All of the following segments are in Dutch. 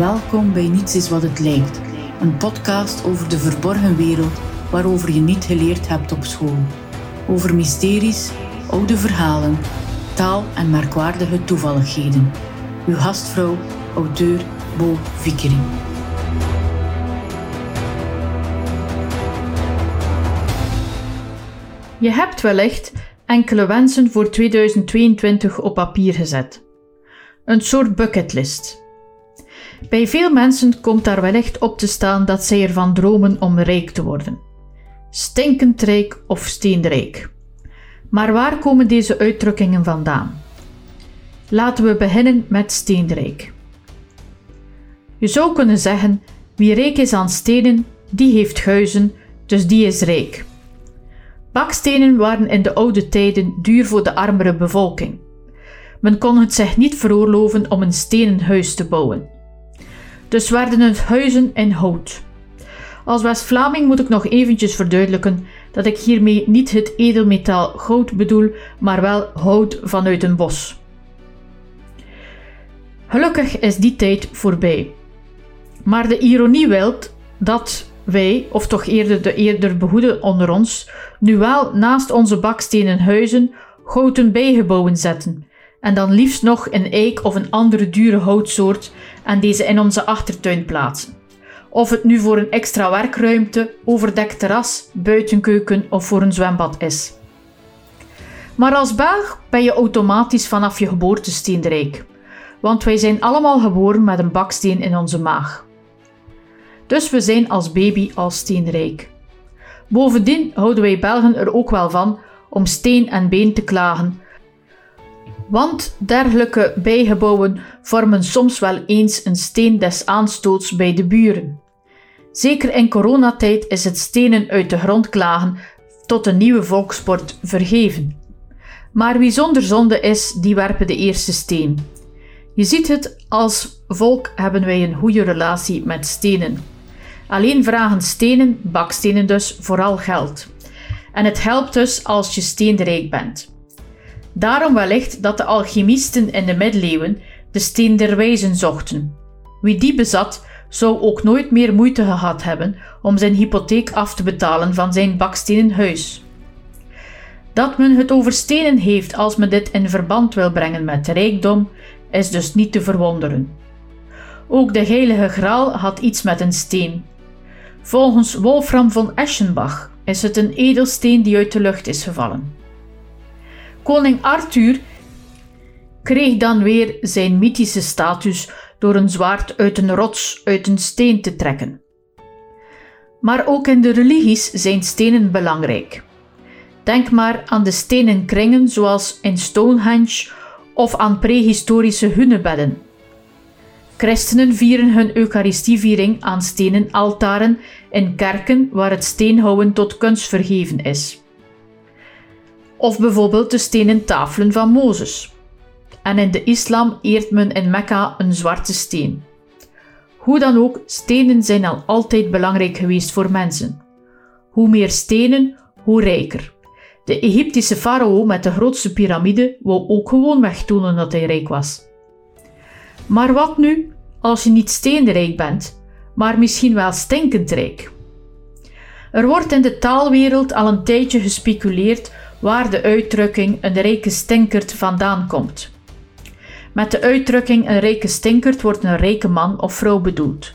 Welkom bij Niets is wat het lijkt, een podcast over de verborgen wereld waarover je niet geleerd hebt op school. Over mysteries, oude verhalen, taal en merkwaardige toevalligheden. Uw gastvrouw, auteur Bo Vickering. Je hebt wellicht enkele wensen voor 2022 op papier gezet. Een soort bucketlist. Bij veel mensen komt daar wellicht op te staan dat zij ervan dromen om rijk te worden. Stinkend rijk of steenrijk. Maar waar komen deze uitdrukkingen vandaan? Laten we beginnen met steenrijk. Je zou kunnen zeggen: wie rijk is aan stenen, die heeft huizen, dus die is rijk. Bakstenen waren in de oude tijden duur voor de armere bevolking. Men kon het zich niet veroorloven om een stenen huis te bouwen. Dus werden het huizen in hout. Als West-Vlaming moet ik nog eventjes verduidelijken dat ik hiermee niet het edelmetaal goud bedoel, maar wel hout vanuit een bos. Gelukkig is die tijd voorbij. Maar de ironie wil dat wij, of toch eerder de eerder behoeden onder ons, nu wel naast onze bakstenen huizen gouden bijgebouwen zetten, en dan liefst nog een eik of een andere dure houtsoort en deze in onze achtertuin plaatsen. Of het nu voor een extra werkruimte, overdekt terras, buitenkeuken of voor een zwembad is. Maar als Belg ben je automatisch vanaf je geboorte steenrijk, want wij zijn allemaal geboren met een baksteen in onze maag. Dus we zijn als baby al steenrijk. Bovendien houden wij Belgen er ook wel van om steen en been te klagen, want dergelijke bijgebouwen vormen soms wel eens een steen des aanstoots bij de buren. Zeker in coronatijd is het stenen uit de grond klagen tot een nieuwe volkssport vergeven. Maar wie zonder zonde is, die werpen de eerste steen. Je ziet het, als volk hebben wij een goede relatie met stenen. Alleen vragen stenen, bakstenen dus, vooral geld. En het helpt dus als je steenrijk bent. Daarom wellicht dat de alchemisten in de middeleeuwen de steen der wijzen zochten. Wie die bezat, zou ook nooit meer moeite gehad hebben om zijn hypotheek af te betalen van zijn bakstenen huis. Dat men het over stenen heeft als men dit in verband wil brengen met rijkdom, is dus niet te verwonderen. Ook de heilige graal had iets met een steen. Volgens Wolfram von Eschenbach is het een edelsteen die uit de lucht is gevallen. Koning Arthur kreeg dan weer zijn mythische status door een zwaard uit een rots, uit een steen te trekken. Maar ook in de religies zijn stenen belangrijk. Denk maar aan de stenen kringen zoals in Stonehenge of aan prehistorische hunebedden. Christenen vieren hun Eucharistieviering aan stenen altaren in kerken waar het steenhouden tot kunst vergeven is. Of bijvoorbeeld de stenen tafelen van Mozes. En in de islam eert men in Mekka een zwarte steen. Hoe dan ook, stenen zijn al altijd belangrijk geweest voor mensen. Hoe meer stenen, hoe rijker. De Egyptische farao met de grootste piramide wou ook gewoon wegtonen dat hij rijk was. Maar wat nu als je niet steenrijk bent, maar misschien wel stinkend rijk? Er wordt in de taalwereld al een tijdje gespeculeerd waar de uitdrukking een rijke stinkert vandaan komt. Met de uitdrukking een rijke stinkert wordt een rijke man of vrouw bedoeld.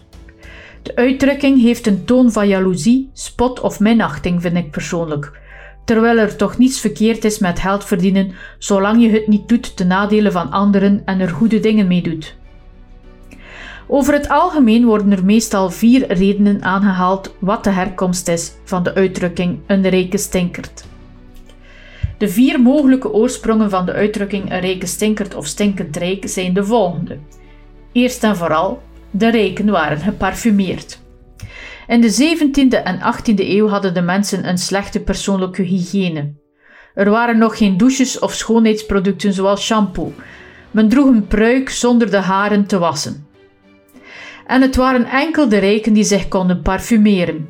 De uitdrukking heeft een toon van jaloezie, spot of minachting, vind ik persoonlijk. Terwijl er toch niets verkeerd is met geld verdienen, zolang je het niet doet ten nadele van anderen en er goede dingen mee doet. Over het algemeen worden er meestal vier redenen aangehaald wat de herkomst is van de uitdrukking een rijke stinkert. De vier mogelijke oorsprongen van de uitdrukking een rijke stinkert of stinkend rijk zijn de volgende. Eerst en vooral, de rijken waren geparfumeerd. In de 17e en 18e eeuw hadden de mensen een slechte persoonlijke hygiëne. Er waren nog geen douches of schoonheidsproducten zoals shampoo. Men droeg een pruik zonder de haren te wassen. En het waren enkel de rijken die zich konden parfumeren.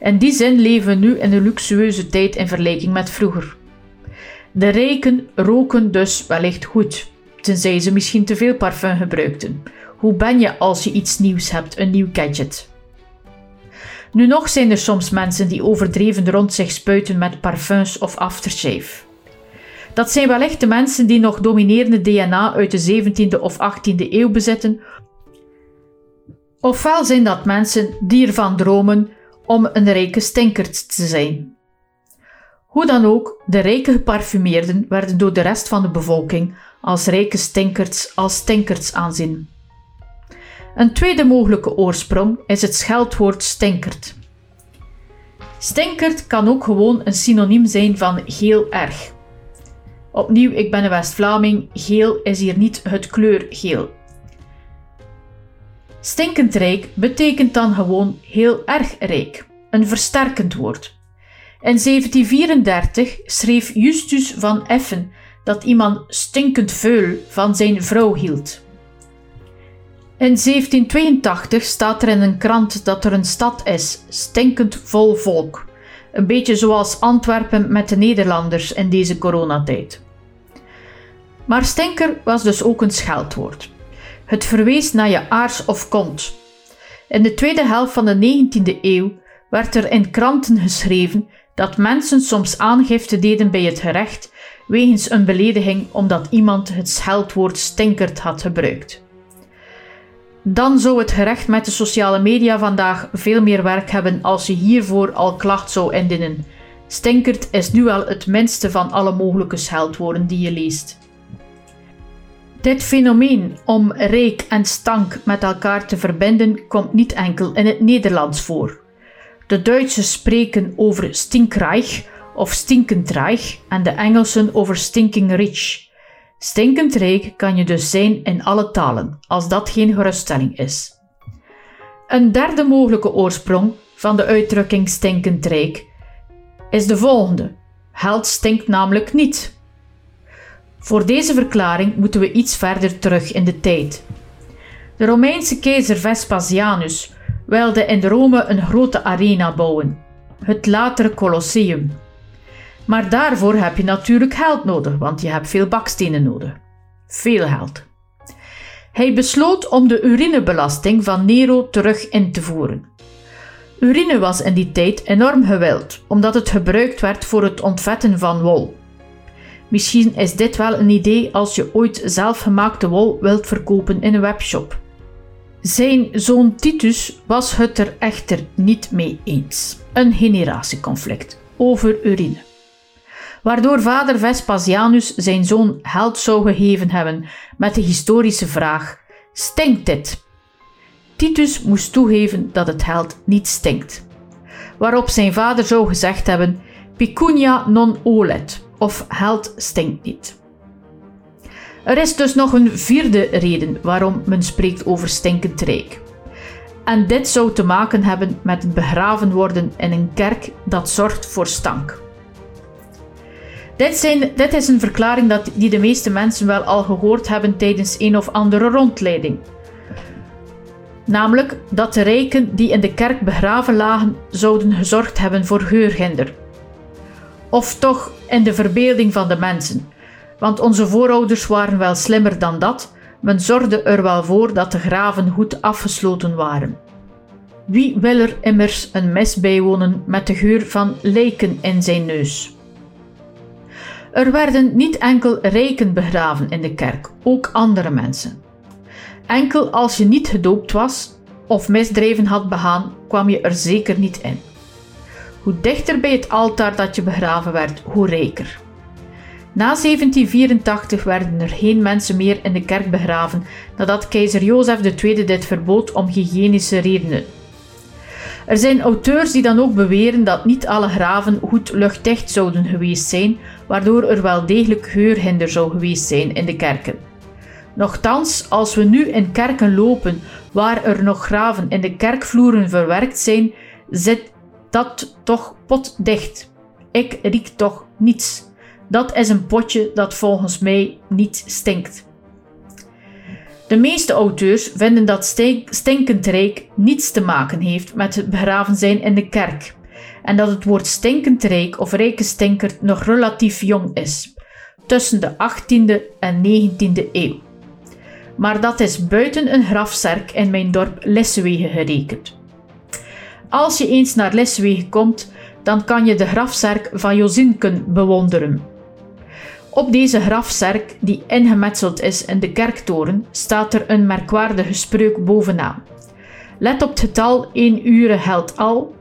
In die zin leven we nu in een luxueuze tijd in vergelijking met vroeger. De rijken roken dus wellicht goed, tenzij ze misschien te veel parfum gebruikten. Hoe ben je als je iets nieuws hebt, een nieuw gadget? Nu nog zijn er soms mensen die overdreven rond zich spuiten met parfums of aftershave. Dat zijn wellicht de mensen die nog dominerende DNA uit de 17e of 18e eeuw bezitten, ofwel zijn dat mensen die ervan dromen om een rijke stinkert te zijn. Hoe dan ook, de rijke geparfumeerden werden door de rest van de bevolking als rijke stinkerts als stinkers aanzien. Een tweede mogelijke oorsprong is het scheldwoord stinkert. Stinkert kan ook gewoon een synoniem zijn van heel erg. Opnieuw, ik ben een West-Vlaming, geel is hier niet het kleur geel. Stinkend rijk betekent dan gewoon heel erg rijk, een versterkend woord. In 1734 schreef Justus van Effen dat iemand stinkend veul van zijn vrouw hield. In 1782 staat er in een krant dat er een stad is, stinkend vol volk. Een beetje zoals Antwerpen met de Nederlanders in deze coronatijd. Maar stinker was dus ook een scheldwoord. Het verwees naar je aars of kont. In de tweede helft van de 19e eeuw werd er in kranten geschreven dat mensen soms aangifte deden bij het gerecht wegens een belediging omdat iemand het scheldwoord stinkert had gebruikt. Dan zou het gerecht met de sociale media vandaag veel meer werk hebben als je hiervoor al klacht zou indienen. Stinkert is nu al het minste van alle mogelijke scheldwoorden die je leest. Dit fenomeen om reek en stank met elkaar te verbinden komt niet enkel in het Nederlands voor. De Duitsers spreken over stinkreich of stinkendreich en de Engelsen over stinking rich. Stinkend rijk kan je dus zijn in alle talen, als dat geen geruststelling is. Een derde mogelijke oorsprong van de uitdrukking stinkend rijk is de volgende: held stinkt namelijk niet. Voor deze verklaring moeten we iets verder terug in de tijd. De Romeinse keizer Vespasianus wilde in Rome een grote arena bouwen, het latere Colosseum. Maar daarvoor heb je natuurlijk geld nodig, want je hebt veel bakstenen nodig. Veel geld. Hij besloot om de urinebelasting van Nero terug in te voeren. Urine was in die tijd enorm gewild, omdat het gebruikt werd voor het ontvetten van wol. Misschien is dit wel een idee als je ooit zelfgemaakte wol wilt verkopen in een webshop. Zijn zoon Titus was het er echter niet mee eens. Een generatieconflict over urine. Waardoor vader Vespasianus zijn zoon held zou gegeven hebben met de historische vraag: Stinkt dit? Titus moest toegeven dat het held niet stinkt. Waarop zijn vader zou gezegd hebben: Picunia non olet, of held stinkt niet. Er is dus nog een vierde reden waarom men spreekt over stinkend rijk. En dit zou te maken hebben met het begraven worden in een kerk dat zorgt voor stank. Dit, zijn, dit is een verklaring dat, die de meeste mensen wel al gehoord hebben tijdens een of andere rondleiding. Namelijk dat de rijken die in de kerk begraven lagen, zouden gezorgd hebben voor geurhinder. Of toch in de verbeelding van de mensen. Want onze voorouders waren wel slimmer dan dat, men zorgde er wel voor dat de graven goed afgesloten waren. Wie wil er immers een mes bijwonen met de geur van lijken in zijn neus? Er werden niet enkel rijken begraven in de kerk, ook andere mensen. Enkel als je niet gedoopt was of misdrijven had begaan, kwam je er zeker niet in. Hoe dichter bij het altaar dat je begraven werd, hoe rijker. Na 1784 werden er geen mensen meer in de kerk begraven nadat keizer Jozef II dit verbood om hygiënische redenen. Er zijn auteurs die dan ook beweren dat niet alle graven goed luchtdicht zouden geweest zijn, waardoor er wel degelijk geurhinder zou geweest zijn in de kerken. Nochtans, als we nu in kerken lopen waar er nog graven in de kerkvloeren verwerkt zijn, zit dat toch potdicht. Ik riek toch niets. Dat is een potje dat volgens mij niet stinkt. De meeste auteurs vinden dat stinkend rijk niets te maken heeft met het begraven zijn in de kerk en dat het woord stinkend rijk of rijke stinker nog relatief jong is, tussen de 18e en 19e eeuw. maar dat is buiten een grafzerk in mijn dorp Lissewegen gerekend. Als je eens naar Lissewegen komt, dan kan je de grafzerk van Jozinken bewonderen. Op deze grafzerk, die ingemetseld is in de kerktoren, staat er een merkwaardige spreuk bovenaan. Let op het getal 1 uur held al.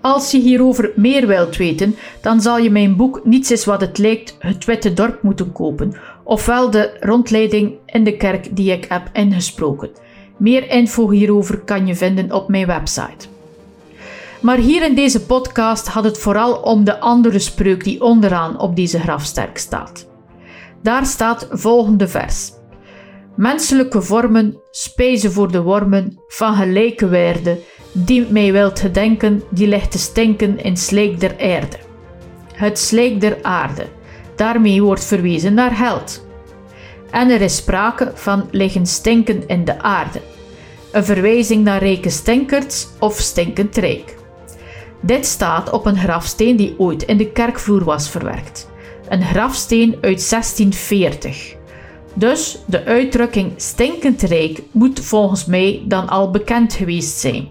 Als je hierover meer wilt weten, dan zal je mijn boek Niets is wat het lijkt, het Witte Dorp moeten kopen, ofwel de rondleiding in de kerk die ik heb ingesproken. Meer info hierover kan je vinden op mijn website. Maar hier in deze podcast had het vooral om de andere spreuk die onderaan op deze grafsterk staat. Daar staat volgende vers. Menselijke vormen, spijzen voor de wormen, van gelijke waarde, die mij wilt gedenken, die ligt te stinken in slijk der aarde. Het slijk der aarde, daarmee wordt verwezen naar held. En er is sprake van liggen stinken in de aarde. Een verwijzing naar rijke stinkers of stinkend rijk. Dit staat op een grafsteen die ooit in de kerkvloer was verwerkt. Een grafsteen uit 1640. Dus de uitdrukking stinkend rijk moet volgens mij dan al bekend geweest zijn.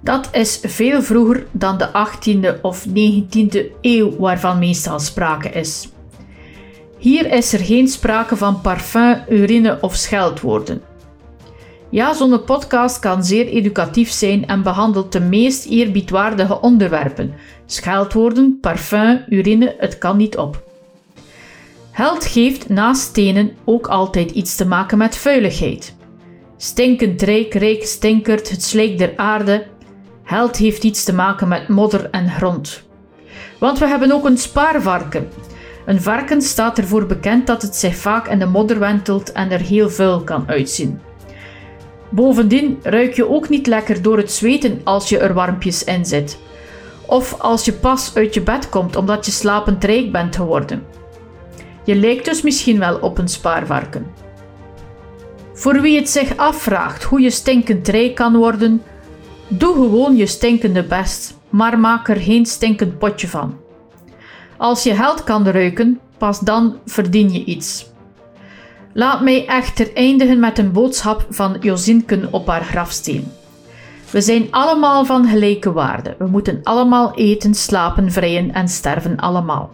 Dat is veel vroeger dan de 18e of 19e eeuw waarvan meestal sprake is. Hier is er geen sprake van parfum, urine of scheldwoorden. Ja, zo'n podcast kan zeer educatief zijn en behandelt de meest eerbiedwaardige onderwerpen. Scheldwoorden, parfum, urine, het kan niet op. Held geeft naast stenen ook altijd iets te maken met vuiligheid. Stinkend rijk, rijk stinkert, het slijk der aarde. Held heeft iets te maken met modder en grond. Want we hebben ook een spaarvarken. Een varken staat ervoor bekend dat het zich vaak in de modder wentelt en er heel vuil kan uitzien. Bovendien ruik je ook niet lekker door het zweten als je er warmpjes in zit. Of als je pas uit je bed komt omdat je slapend rijk bent geworden. Je lijkt dus misschien wel op een spaarvarken. Voor wie het zich afvraagt hoe je stinkend rijk kan worden, doe gewoon je stinkende best, maar maak er geen stinkend potje van. Als je geld kan ruiken, pas dan verdien je iets. Laat mij echter eindigen met een boodschap van Jozinken op haar grafsteen. We zijn allemaal van gelijke waarde. We moeten allemaal eten, slapen, vrijen en sterven allemaal.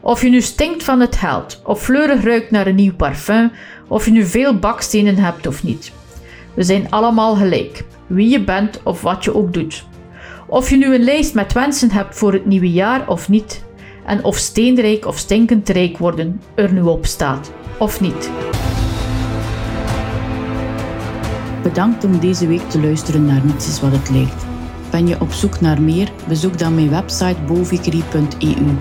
Of je nu stinkt van het geld, of fleurig ruikt naar een nieuw parfum, of je nu veel bakstenen hebt of niet. We zijn allemaal gelijk, wie je bent of wat je ook doet. Of je nu een lijst met wensen hebt voor het nieuwe jaar of niet, en of steenrijk of stinkend rijk worden er nu op staat of niet. Bedankt om deze week te luisteren naar Niets is wat het lijkt. Ben je op zoek naar meer? Bezoek dan mijn website bovikri.eu.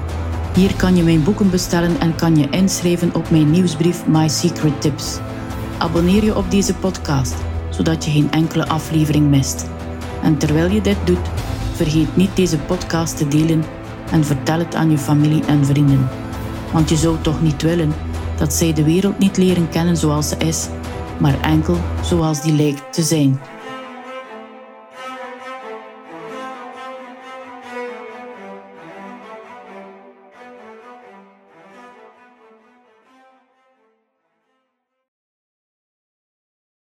Hier kan je mijn boeken bestellen en kan je inschrijven op mijn nieuwsbrief My Secret Tips. Abonneer je op deze podcast, zodat je geen enkele aflevering mist. En terwijl je dit doet, vergeet niet deze podcast te delen en vertel het aan je familie en vrienden. Want je zou toch niet willen dat zij de wereld niet leren kennen zoals ze is, maar enkel zoals die lijkt te zijn.